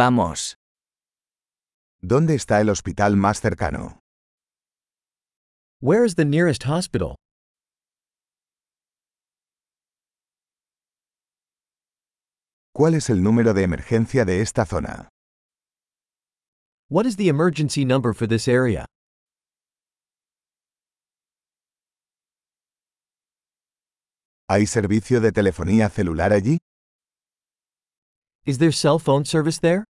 Vamos. ¿Dónde está el hospital más cercano? Where is the nearest hospital? ¿Cuál es el número de emergencia de esta zona? What is the emergency number for this area? ¿Hay servicio de telefonía celular allí? Is there cell phone service there?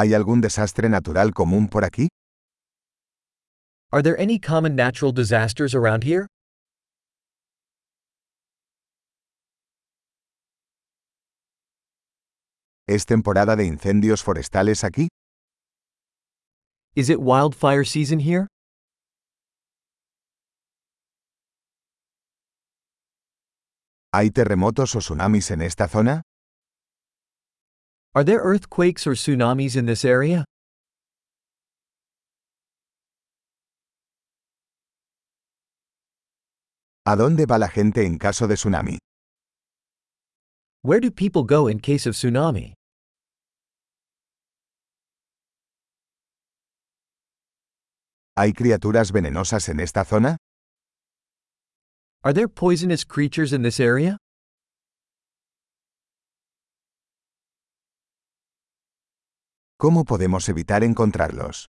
¿Hay algún desastre natural común por aquí? Are there any common natural disasters around here? ¿Es temporada de incendios forestales aquí? Is it wildfire season here? ¿Hay terremotos o tsunamis en esta zona? Are there earthquakes or tsunamis in this area? ¿A dónde va la gente en caso de tsunami? Where do people go in case of tsunami? ¿Hay criaturas venenosas en esta zona? Are there poisonous creatures in this area? ¿Cómo podemos evitar encontrarlos?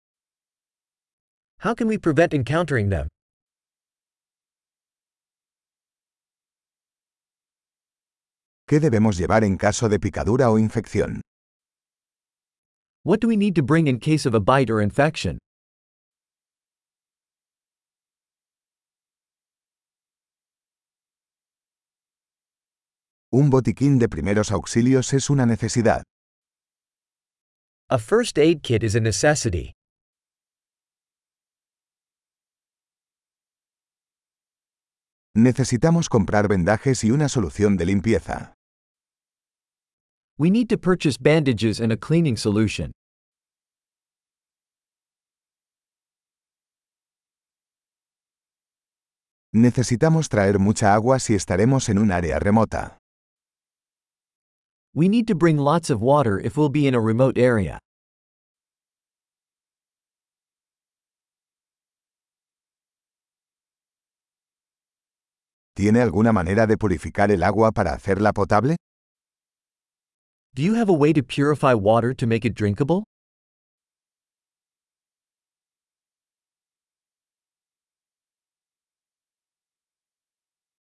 How can we prevent encountering them? ¿Qué debemos llevar en caso de picadura o infección? What do we need to bring in case of a bite or infection? Un botiquín de primeros auxilios es una necesidad. A first aid kit is a necessity. Necesitamos comprar vendajes y una solución de limpieza. We need to purchase bandages and a cleaning solution. Necesitamos traer mucha agua si estaremos en un área remota. We need to bring lots of water if we'll be in a remote area. ¿Tiene alguna manera de purificar el agua para hacerla potable? Do you have a way to purify water to make it drinkable?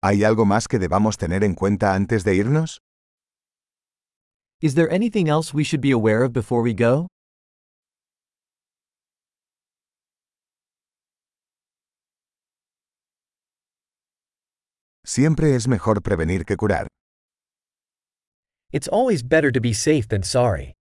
¿Hay algo más que debamos tener en cuenta antes de irnos? Is there anything else we should be aware of before we go? Siempre es mejor prevenir que curar. It's always better to be safe than sorry.